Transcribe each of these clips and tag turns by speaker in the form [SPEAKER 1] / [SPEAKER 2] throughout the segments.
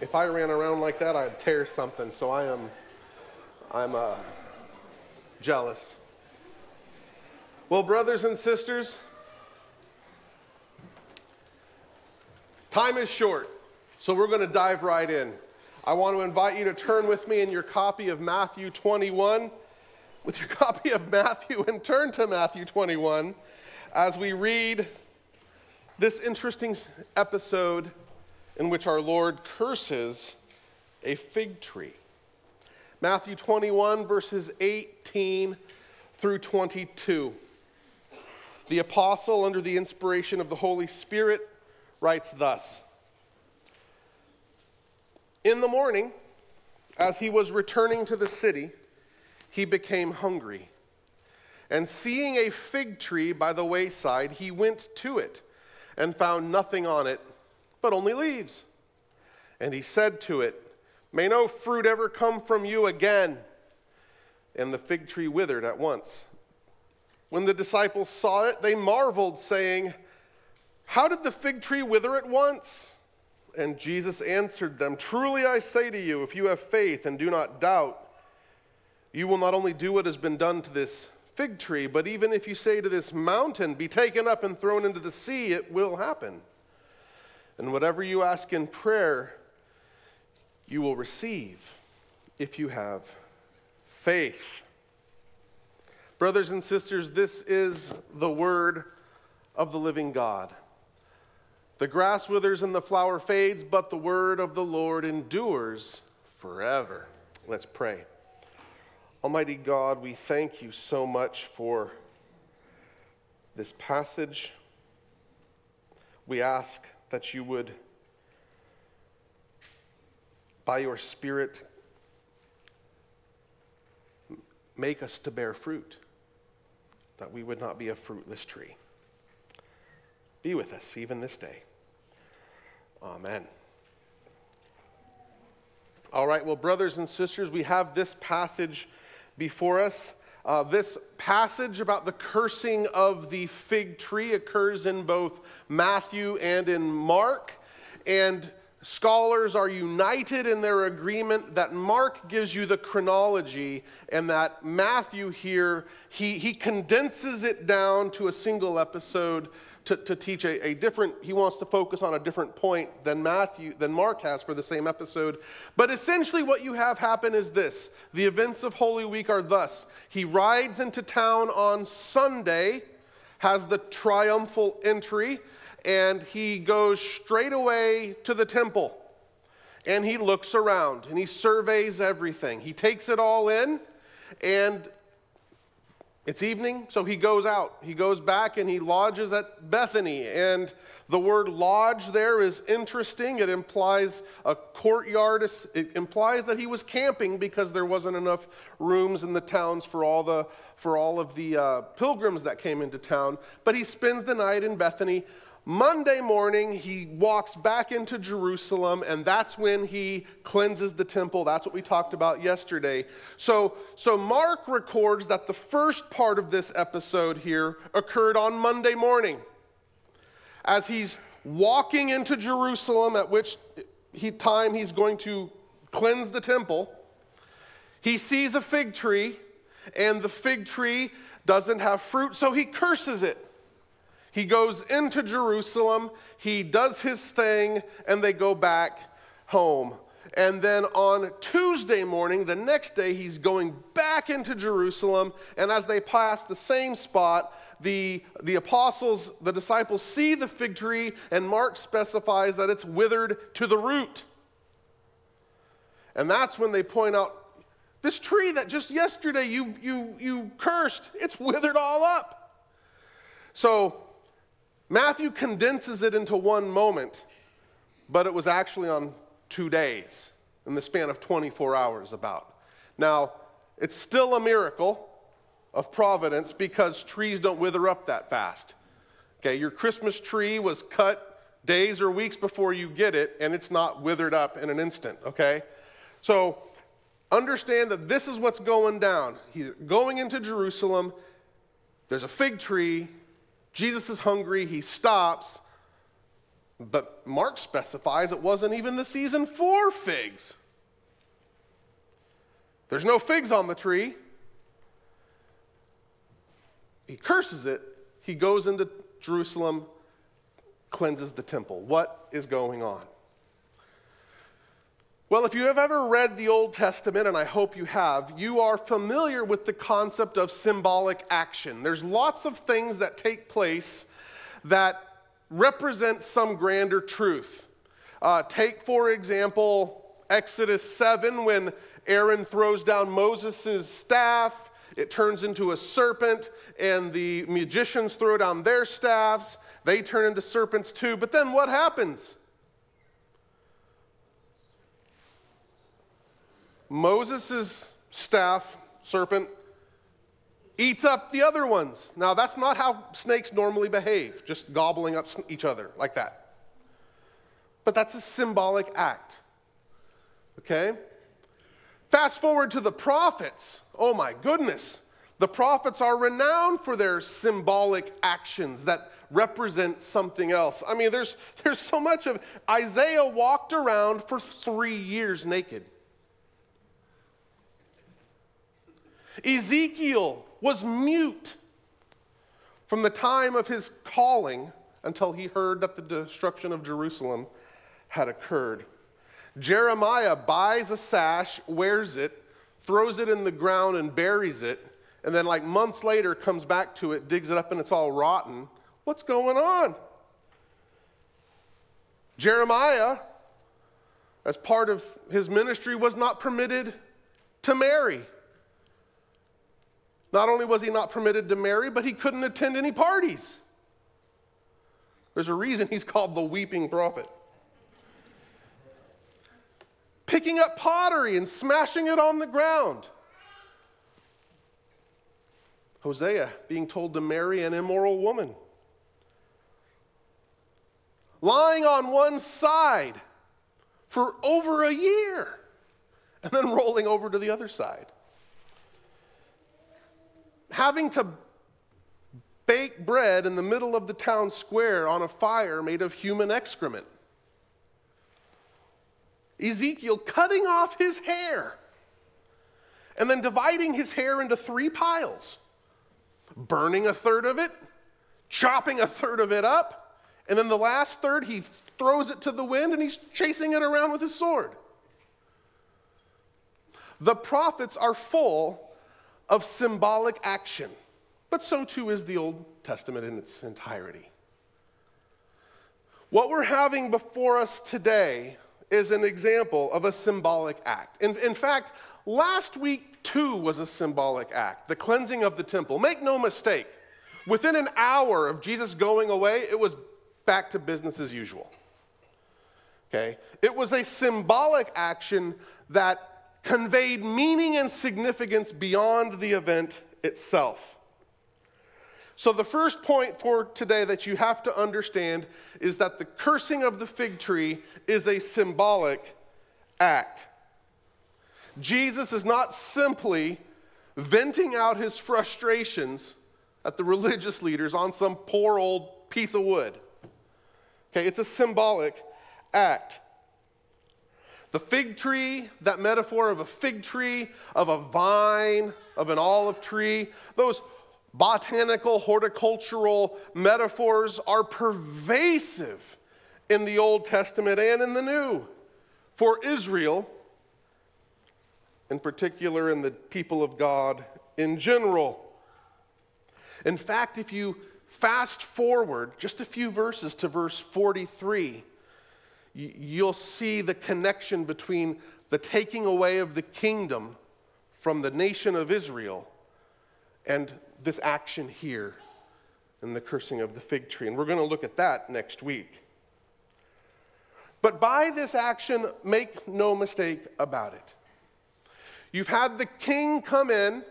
[SPEAKER 1] if I ran around like that, I'd tear something. So I am, I'm uh, jealous. Well, brothers and sisters, time is short, so we're going to dive right in. I want to invite you to turn with me in your copy of Matthew 21, with your copy of Matthew, and turn to Matthew 21 as we read this interesting episode in which our Lord curses a fig tree. Matthew 21, verses 18 through 22. The apostle, under the inspiration of the Holy Spirit, writes thus In the morning, as he was returning to the city, he became hungry. And seeing a fig tree by the wayside, he went to it and found nothing on it but only leaves. And he said to it, May no fruit ever come from you again. And the fig tree withered at once. When the disciples saw it, they marveled, saying, How did the fig tree wither at once? And Jesus answered them, Truly I say to you, if you have faith and do not doubt, you will not only do what has been done to this fig tree, but even if you say to this mountain, Be taken up and thrown into the sea, it will happen. And whatever you ask in prayer, you will receive if you have faith. Brothers and sisters, this is the word of the living God. The grass withers and the flower fades, but the word of the Lord endures forever. Let's pray. Almighty God, we thank you so much for this passage. We ask that you would, by your Spirit, make us to bear fruit, that we would not be a fruitless tree. Be with us even this day. Amen. All right, well, brothers and sisters, we have this passage before us. Uh, this passage about the cursing of the fig tree occurs in both Matthew and in Mark. And scholars are united in their agreement that Mark gives you the chronology and that Matthew here, he, he condenses it down to a single episode to, to teach a, a different, he wants to focus on a different point than Matthew, than Mark has for the same episode. But essentially, what you have happen is this the events of Holy Week are thus he rides into town on Sunday, has the triumphal entry, and he goes straight away to the temple. And he looks around and he surveys everything. He takes it all in, and it's evening, so he goes out. He goes back and he lodges at Bethany. And the word lodge there is interesting. It implies a courtyard. It implies that he was camping because there wasn't enough rooms in the towns for all, the, for all of the uh, pilgrims that came into town. But he spends the night in Bethany Monday morning, he walks back into Jerusalem, and that's when he cleanses the temple. That's what we talked about yesterday. So, so Mark records that the first part of this episode here occurred on Monday morning. As he's walking into Jerusalem, at which he, time he's going to cleanse the temple, he sees a fig tree, and the fig tree doesn't have fruit, so he curses it. He goes into Jerusalem, he does his thing, and they go back home. And then on Tuesday morning, the next day, he's going back into Jerusalem. And as they pass the same spot, the, the apostles, the disciples see the fig tree, and Mark specifies that it's withered to the root. And that's when they point out this tree that just yesterday you, you, you cursed, it's withered all up. So Matthew condenses it into one moment, but it was actually on two days in the span of 24 hours, about. Now, it's still a miracle of providence because trees don't wither up that fast. Okay, your Christmas tree was cut days or weeks before you get it, and it's not withered up in an instant, okay? So understand that this is what's going down. He's going into Jerusalem, there's a fig tree, Jesus is hungry, he stops. But Mark specifies it wasn't even the season for figs. There's no figs on the tree. He curses it. He goes into Jerusalem, cleanses the temple. What is going on? Well, if you have ever read the Old Testament, and I hope you have, you are familiar with the concept of symbolic action. There's lots of things that take place that represent some grander truth. Uh, take, for example, Exodus 7 when Aaron throws down Moses' staff, it turns into a serpent, and the magicians throw down their staffs. They turn into serpents too. But then what happens? Moses' staff, serpent, eats up the other ones. Now, that's not how snakes normally behave, just gobbling up each other like that. But that's a symbolic act. Okay? Fast forward to the prophets. Oh my goodness. The prophets are renowned for their symbolic actions that represent something else. I mean, there's, there's so much of Isaiah walked around for three years naked. Ezekiel was mute from the time of his calling until he heard that the destruction of Jerusalem had occurred. Jeremiah buys a sash, wears it, throws it in the ground, and buries it, and then, like months later, comes back to it, digs it up, and it's all rotten. What's going on? Jeremiah, as part of his ministry, was not permitted to marry. Not only was he not permitted to marry, but he couldn't attend any parties. There's a reason he's called the weeping prophet. Picking up pottery and smashing it on the ground. Hosea being told to marry an immoral woman. Lying on one side for over a year and then rolling over to the other side having to bake bread in the middle of the town square on a fire made of human excrement. Ezekiel cutting off his hair and then dividing his hair into three piles, burning a third of it, chopping a third of it up, and then the last third he throws it to the wind and he's chasing it around with his sword. The prophets are full of symbolic action, but so too is the Old Testament in its entirety. What we're having before us today is an example of a symbolic act. In, in fact, last week too was a symbolic act the cleansing of the temple. Make no mistake, within an hour of Jesus going away, it was back to business as usual. Okay? It was a symbolic action that conveyed meaning and significance beyond the event itself. So, the first point for today that you have to understand is that the cursing of the fig tree is a symbolic act. Jesus is not simply venting out his frustrations at the religious leaders on some poor old piece of wood. Okay, it's a symbolic act. The fig tree, that metaphor of a fig tree, of a vine, of an olive tree, those botanical, horticultural metaphors are pervasive in the Old Testament and in the New. For Israel, in particular, and the people of God in general. In fact, if you fast forward just a few verses to verse 43, you'll see the connection between the taking away of the kingdom from the nation of Israel and this action here and the cursing of the fig tree. And we're going to look at that next week. But by this action, make no mistake about it. You've had the king come in,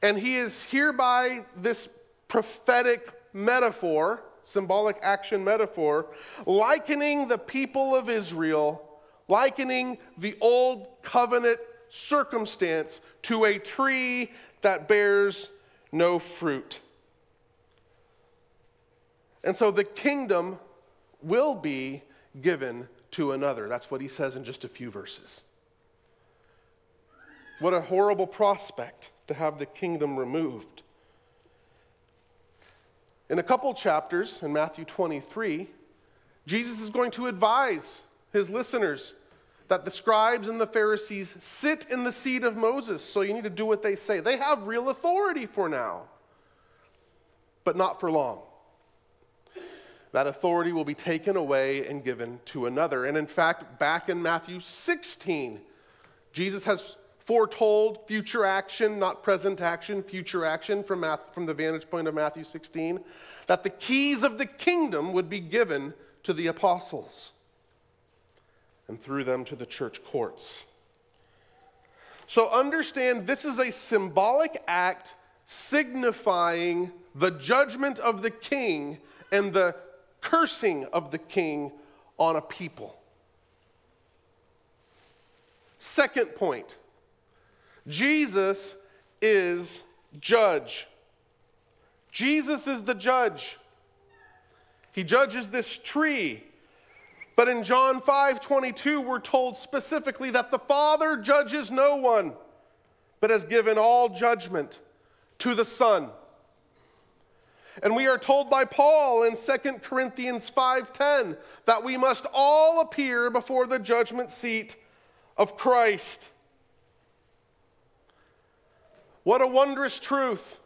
[SPEAKER 1] and he is hereby this prophetic metaphor symbolic action metaphor, likening the people of Israel, likening the old covenant circumstance to a tree that bears no fruit. And so the kingdom will be given to another. That's what he says in just a few verses. What a horrible prospect to have the kingdom removed. In a couple chapters, in Matthew 23, Jesus is going to advise his listeners that the scribes and the Pharisees sit in the seat of Moses, so you need to do what they say. They have real authority for now, but not for long. That authority will be taken away and given to another. And in fact, back in Matthew 16, Jesus has foretold future action, not present action, future action from, from the vantage point of Matthew 16, that the keys of the kingdom would be given to the apostles and through them to the church courts. So understand this is a symbolic act signifying the judgment of the king and the cursing of the king on a people. Second point Jesus is judge. Jesus is the judge. He judges this tree. But in John 5 22, we're told specifically that the Father judges no one, but has given all judgment to the Son. And we are told by Paul in 2 Corinthians 5:10 that we must all appear before the judgment seat of Christ. What a wondrous truth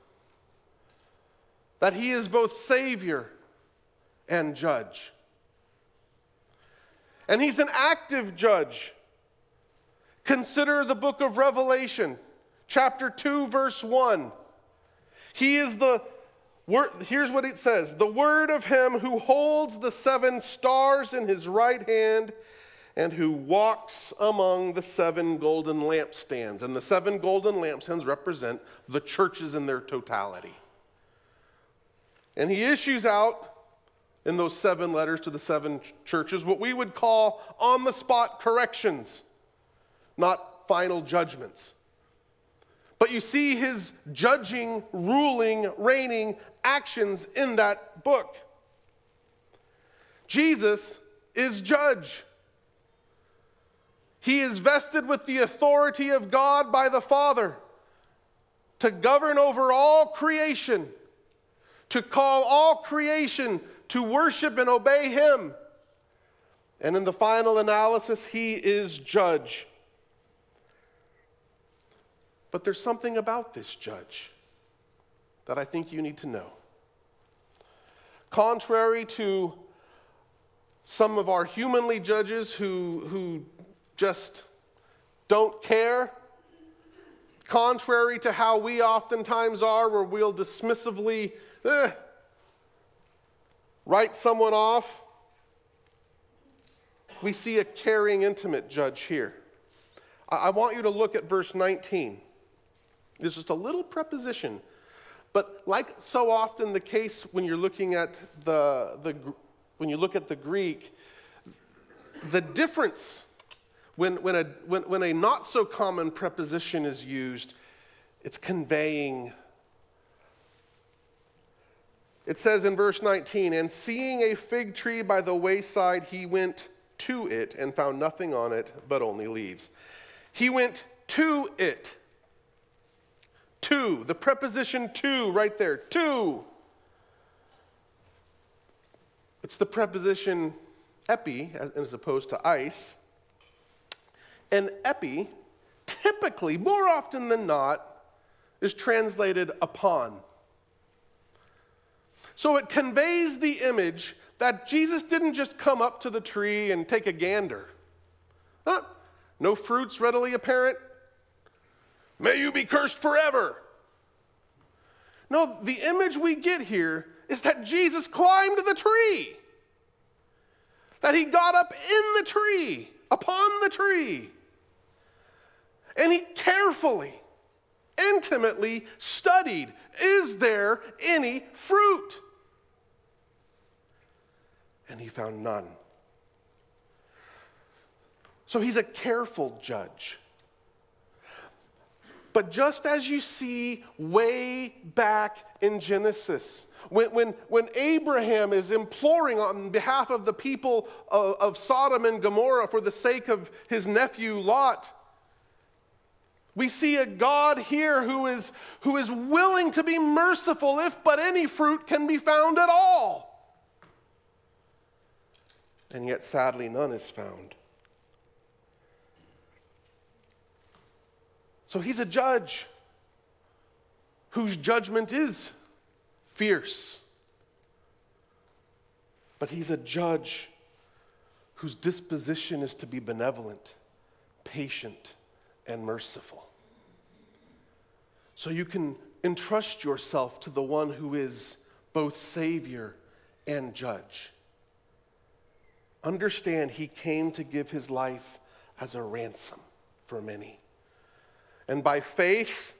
[SPEAKER 1] that he is both savior and judge. And he's an active judge. Consider the book of Revelation, chapter 2 verse 1. He is the Word, here's what it says The word of him who holds the seven stars in his right hand and who walks among the seven golden lampstands. And the seven golden lampstands represent the churches in their totality. And he issues out in those seven letters to the seven churches what we would call on the spot corrections, not final judgments. But you see his judging, ruling, reigning actions in that book. Jesus is judge. He is vested with the authority of God by the Father to govern over all creation, to call all creation to worship and obey Him. And in the final analysis, He is judge. But there's something about this judge that I think you need to know. Contrary to some of our humanly judges who, who just don't care, contrary to how we oftentimes are, where we'll dismissively eh, write someone off, we see a caring, intimate judge here. I, want you to look at verse 19. There's just a little preposition. But like so often the case when you're looking at the, the when you look at the Greek, the difference when, when, a, when, when a not so common preposition is used, it's conveying. It says in verse 19, and seeing a fig tree by the wayside, he went to it and found nothing on it but only leaves. He went to it. To, the preposition to right there, to. It's the preposition epi as opposed to eis. And epi, typically, more often than not, is translated upon. So it conveys the image that Jesus didn't just come up to the tree and take a gander. Huh? No fruits readily apparent, May you be cursed forever. No, the image we get here is that Jesus climbed the tree, that he got up in the tree, upon the tree, and he carefully, intimately studied is there any fruit? And he found none. So he's a careful judge. But just as you see way back in Genesis, when, when, when Abraham is imploring on behalf of the people of, of Sodom and Gomorrah for the sake of his nephew Lot, we see a God here who is, who is willing to be merciful if but any fruit can be found at all. And yet, sadly, none is found. So he's a judge whose judgment is fierce. But he's a judge whose disposition is to be benevolent, patient, and merciful. So you can entrust yourself to the one who is both Savior and Judge. Understand he came to give his life as a ransom for many. And by faith,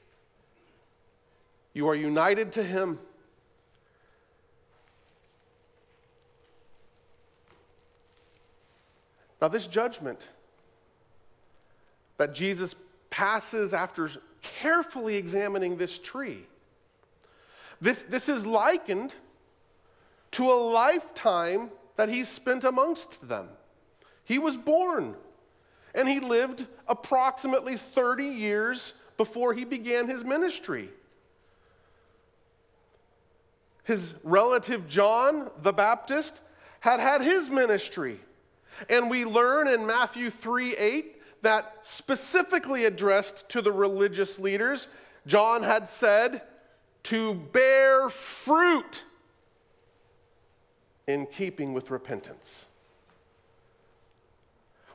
[SPEAKER 1] you are united to him. Now, this judgment that Jesus passes after carefully examining this tree, this, this is likened to a lifetime that he spent amongst them. He was born and he lived approximately 30 years before he began his ministry. His relative John the Baptist had had his ministry. And we learn in Matthew 3 8 that specifically addressed to the religious leaders, John had said, to bear fruit in keeping with repentance.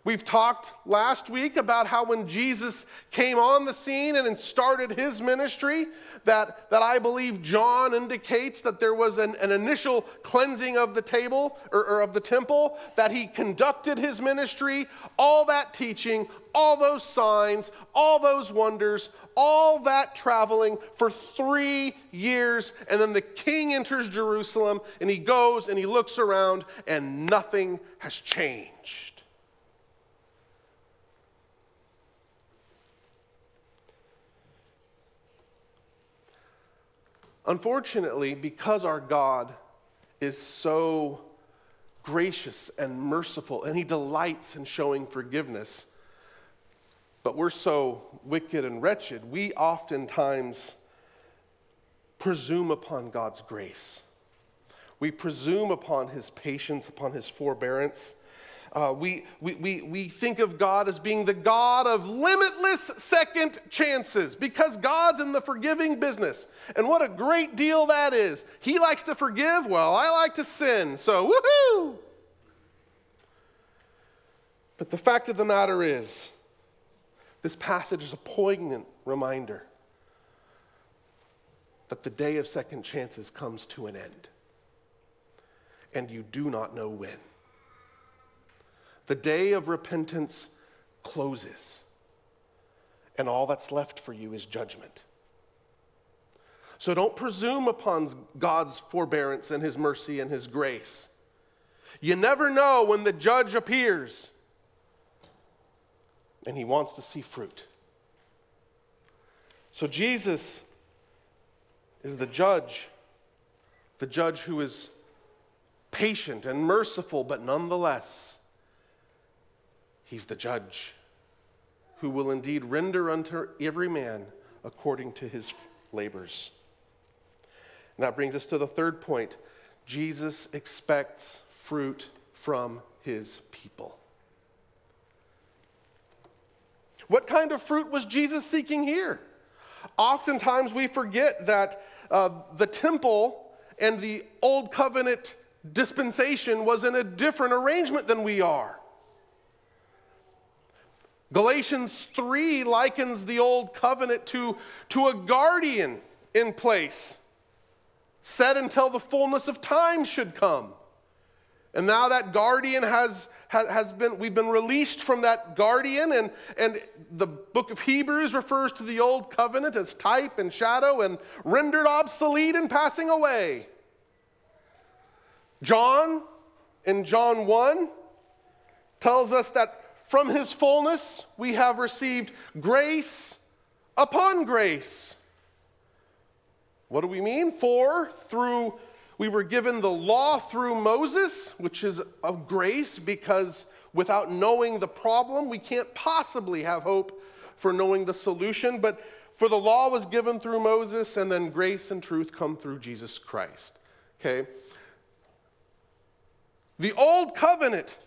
[SPEAKER 1] We've talked last week about how when Jesus came on the scene and started his ministry, that, that I believe John indicates that there was an, an initial cleansing of the table or, or of the temple, that he conducted his ministry, all that teaching, all those signs, all those wonders, all that traveling for three years. And then the king enters Jerusalem and he goes and he looks around and nothing has changed. Unfortunately, because our God is so gracious and merciful and he delights in showing forgiveness, but we're so wicked and wretched, we oftentimes presume upon God's grace. We presume upon his patience, upon his forbearance. Uh, we, we, we, we think of God as being the God of limitless second chances because God's in the forgiving business. And what a great deal that is. He likes to forgive, well, I like to sin, so woohoo! But the fact of the matter is, this passage is a poignant reminder that the day of second chances comes to an end. And you do not know when. The day of repentance closes, and all that's left for you is judgment. So don't presume upon God's forbearance and His mercy and His grace. You never know when the judge appears, and He wants to see fruit. So Jesus is the judge, the judge who is patient and merciful, but nonetheless He's the judge who will indeed render unto every man according to his labors. And that brings us to the third point Jesus expects fruit from his people. What kind of fruit was Jesus seeking here? Oftentimes we forget that uh, the temple and the old covenant dispensation was in a different arrangement than we are. Galatians 3 likens the old covenant to, to a guardian in place, set until the fullness of time should come. And now that guardian has, has been, we've been released from that guardian, and, and the book of Hebrews refers to the old covenant as type and shadow and rendered obsolete and passing away. John, in John 1, tells us that from his fullness, we have received grace upon grace. What do we mean? For through We were given the law through Moses, which is of grace because without knowing the problem, we can't possibly have hope for knowing the solution. But for the law was given through Moses, and then grace and truth come through Jesus Christ. Okay? The old covenant,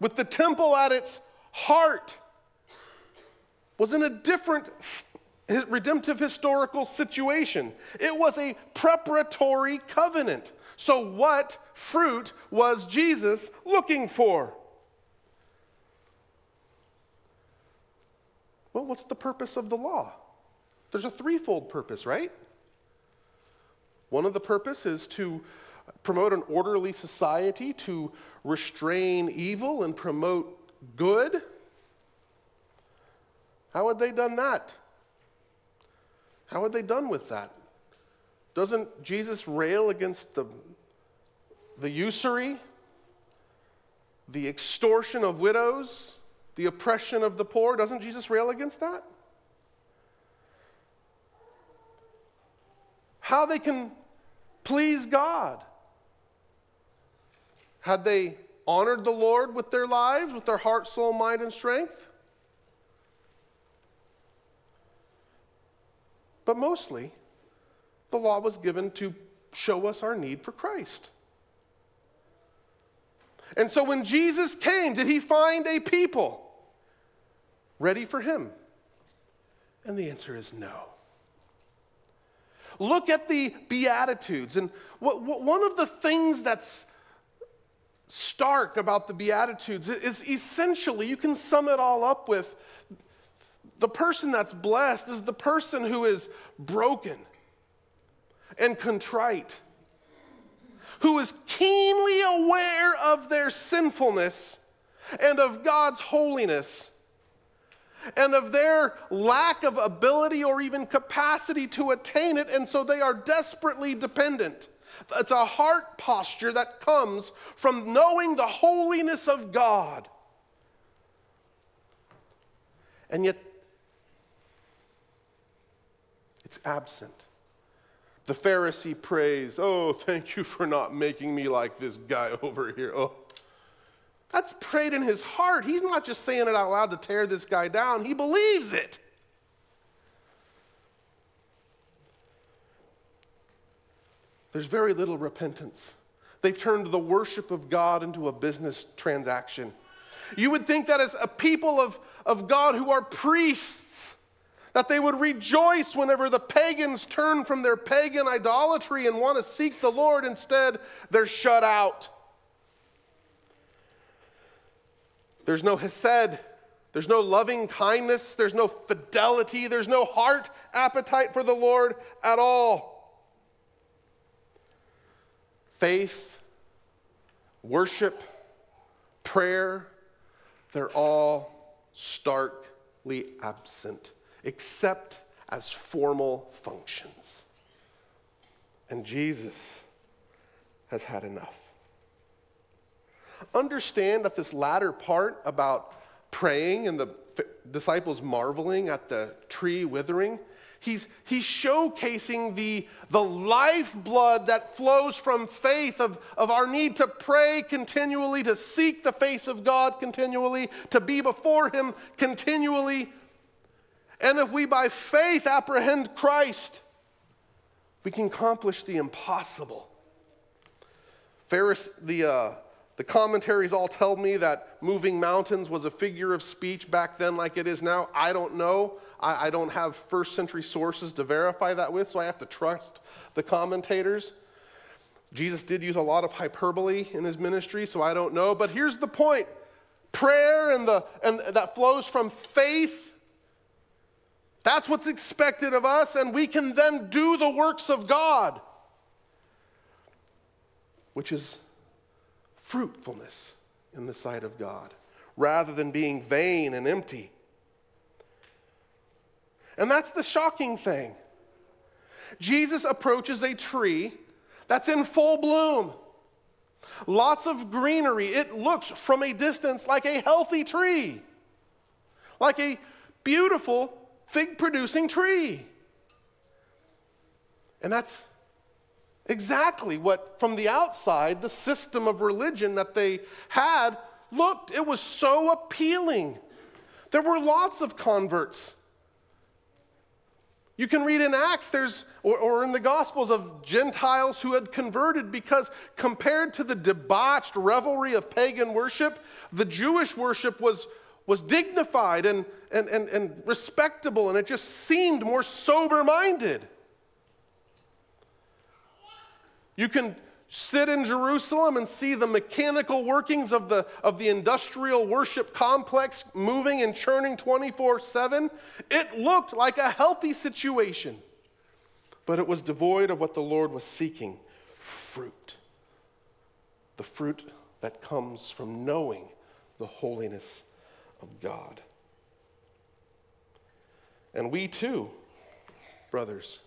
[SPEAKER 1] with the temple at its heart, was in a different redemptive historical situation. It was a preparatory covenant. So, what fruit was Jesus looking for? Well, what's the purpose of the law? There's a threefold purpose, right? One of the purpose is to promote an orderly society, to restrain evil and promote good. How had they done that? How had they done with that? Doesn't Jesus rail against the, the usury, the extortion of widows, the oppression of the poor? Doesn't Jesus rail against that? How they can please God. Had they honored the Lord with their lives, with their heart, soul, mind, and strength? But mostly, the law was given to show us our need for Christ. And so when Jesus came, did he find a people ready for him? And the answer is no. Look at the Beatitudes. And what, what, one of the things that's stark about the Beatitudes is essentially, you can sum it all up with the person that's blessed is the person who is broken and contrite, who is keenly aware of their sinfulness and of God's holiness and of their lack of ability or even capacity to attain it, and so they are desperately dependent. It's a heart posture that comes from knowing the holiness of God. And yet, it's absent. The Pharisee prays, Oh, thank you for not making me like this guy over here. Oh. That's prayed in his heart. He's not just saying it out loud to tear this guy down, he believes it. There's very little repentance. They've turned the worship of God into a business transaction. You would think that as a people of, of God who are priests, that they would rejoice whenever the pagans turn from their pagan idolatry and want to seek the Lord. Instead, they're shut out. There's no hesed. There's no loving kindness. There's no fidelity. There's no heart appetite for the Lord at all. Faith, worship, prayer, they're all starkly absent, except as formal functions. And Jesus has had enough. Understand that this latter part about praying and the disciples marveling at the tree withering, he's, he's showcasing the, the lifeblood that flows from faith of, of our need to pray continually, to seek the face of God continually, to be before Him continually. And if we by faith apprehend Christ, we can accomplish the impossible. Ferris, the, uh, the commentaries all tell me that moving mountains was a figure of speech back then like it is now. I don't know. I, I, don't have first century sources to verify that with, so I have to trust the commentators. Jesus did use a lot of hyperbole in his ministry, so I don't know. But here's the point prayer and, the, and that flows from faith. That's what's expected of us, and we can then do the works of God, which is fruitfulness in the sight of God rather than being vain and empty. And that's the shocking thing. Jesus approaches a tree that's in full bloom. Lots of greenery. It looks from a distance like a healthy tree, like a beautiful fig producing tree. And that's exactly what, from the outside, the system of religion that they had looked. It was so appealing. There were lots of converts. You can read in Acts, there's, or, or, in the Gospels of Gentiles who had converted because compared to the debauched revelry of pagan worship, the Jewish worship was, was dignified and, and, and, and respectable, and it just seemed more sober minded. You can sit in Jerusalem and see the mechanical workings of the, of the industrial worship complex moving and churning 24 7, it looked like a healthy situation. But it was devoid of what the Lord was seeking fruit. The fruit that comes from knowing the holiness of God. And we too, brothers,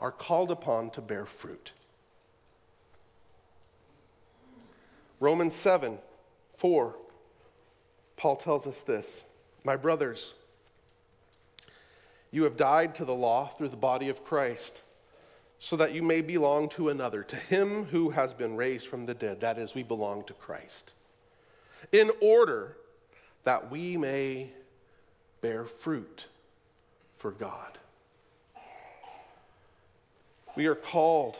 [SPEAKER 1] are called upon to bear fruit. Romans 7 4, Paul tells us this My brothers, you have died to the law through the body of Christ, so that you may belong to another, to him who has been raised from the dead. That is, we belong to Christ, in order that we may bear fruit for God. We are called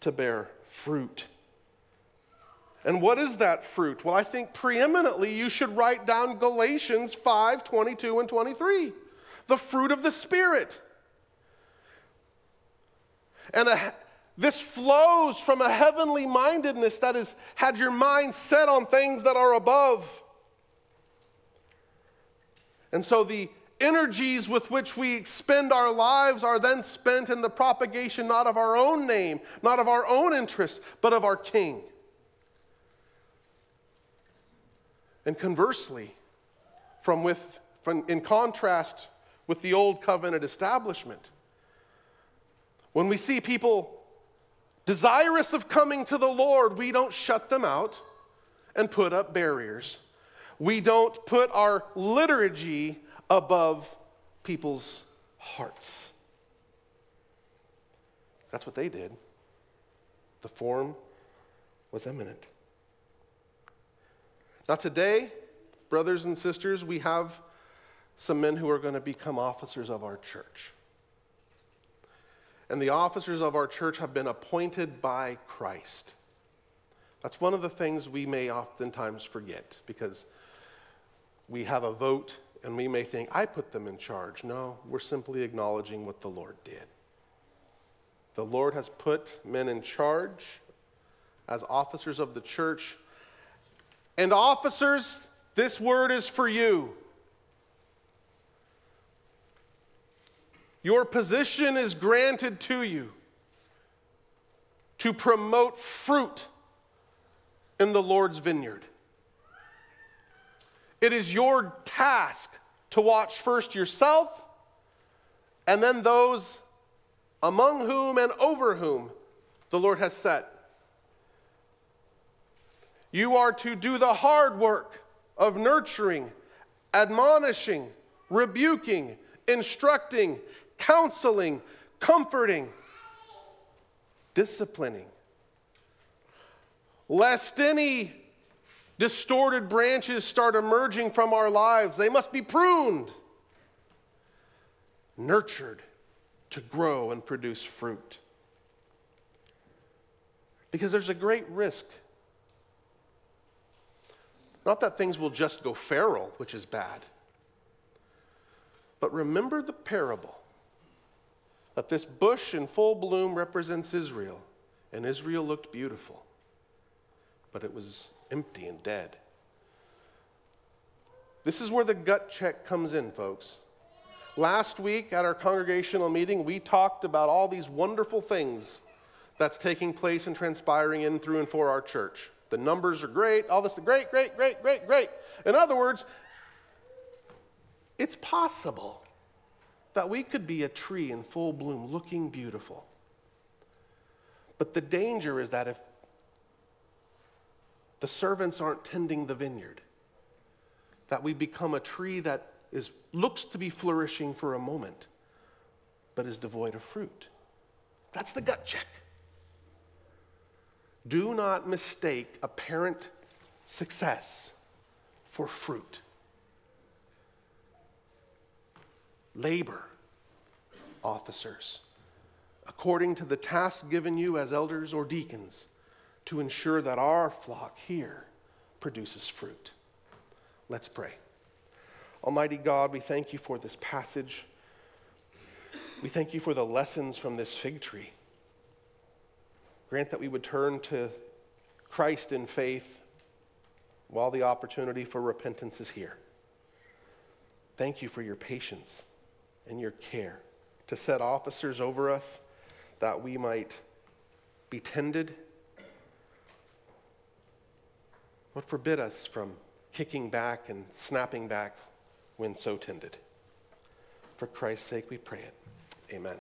[SPEAKER 1] to bear fruit. And what is that fruit? Well, I think preeminently you should write down Galatians 5 22 and 23. The fruit of the Spirit. And a, this flows from a heavenly mindedness that has had your mind set on things that are above. And so the energies with which we expend our lives are then spent in the propagation not of our own name, not of our own interests, but of our King. And conversely, from with, from, in contrast with the old covenant establishment, when we see people desirous of coming to the Lord, we don't shut them out and put up barriers. We don't put our liturgy above people's hearts. That's what they did. The form was eminent. Now, today, brothers and sisters, we have some men who are going to become officers of our church. And the officers of our church have been appointed by Christ. That's one of the things we may oftentimes forget because we have a vote and we may think, I put them in charge. No, we're simply acknowledging what the Lord did. The Lord has put men in charge as officers of the church and officers, this word is for you. Your position is granted to you to promote fruit in the Lord's vineyard. It is your task to watch first yourself and then those among whom and over whom the Lord has set. You are to do the hard work of nurturing, admonishing, rebuking, instructing, counseling, comforting, disciplining. Lest any distorted branches start emerging from our lives, they must be pruned, nurtured to grow and produce fruit. Because there's a great risk not that things will just go feral, which is bad. But remember the parable that this bush in full bloom represents Israel, and Israel looked beautiful, but it was empty and dead. This is where the gut check comes in, folks. Last week at our congregational meeting, we talked about all these wonderful things that's taking place and transpiring in, through, and for our church. The numbers are great, all this, great, great, great, great, great. In other words, it's possible that we could be a tree in full bloom looking beautiful. But the danger is that if the servants aren't tending the vineyard, that we become a tree that is, looks to be flourishing for a moment, but is devoid of fruit. That's the gut check. Do not mistake apparent success for fruit. Labor, officers, according to the task given you as elders or deacons, to ensure that our flock here produces fruit. Let's pray. Almighty God, we thank you for this passage. We thank you for the lessons from this fig tree. Grant that we would turn to Christ in faith while the opportunity for repentance is here. Thank you for your patience and your care to set officers over us that we might be tended. But forbid us from kicking back and snapping back when so tended. For Christ's sake, we pray it. Amen.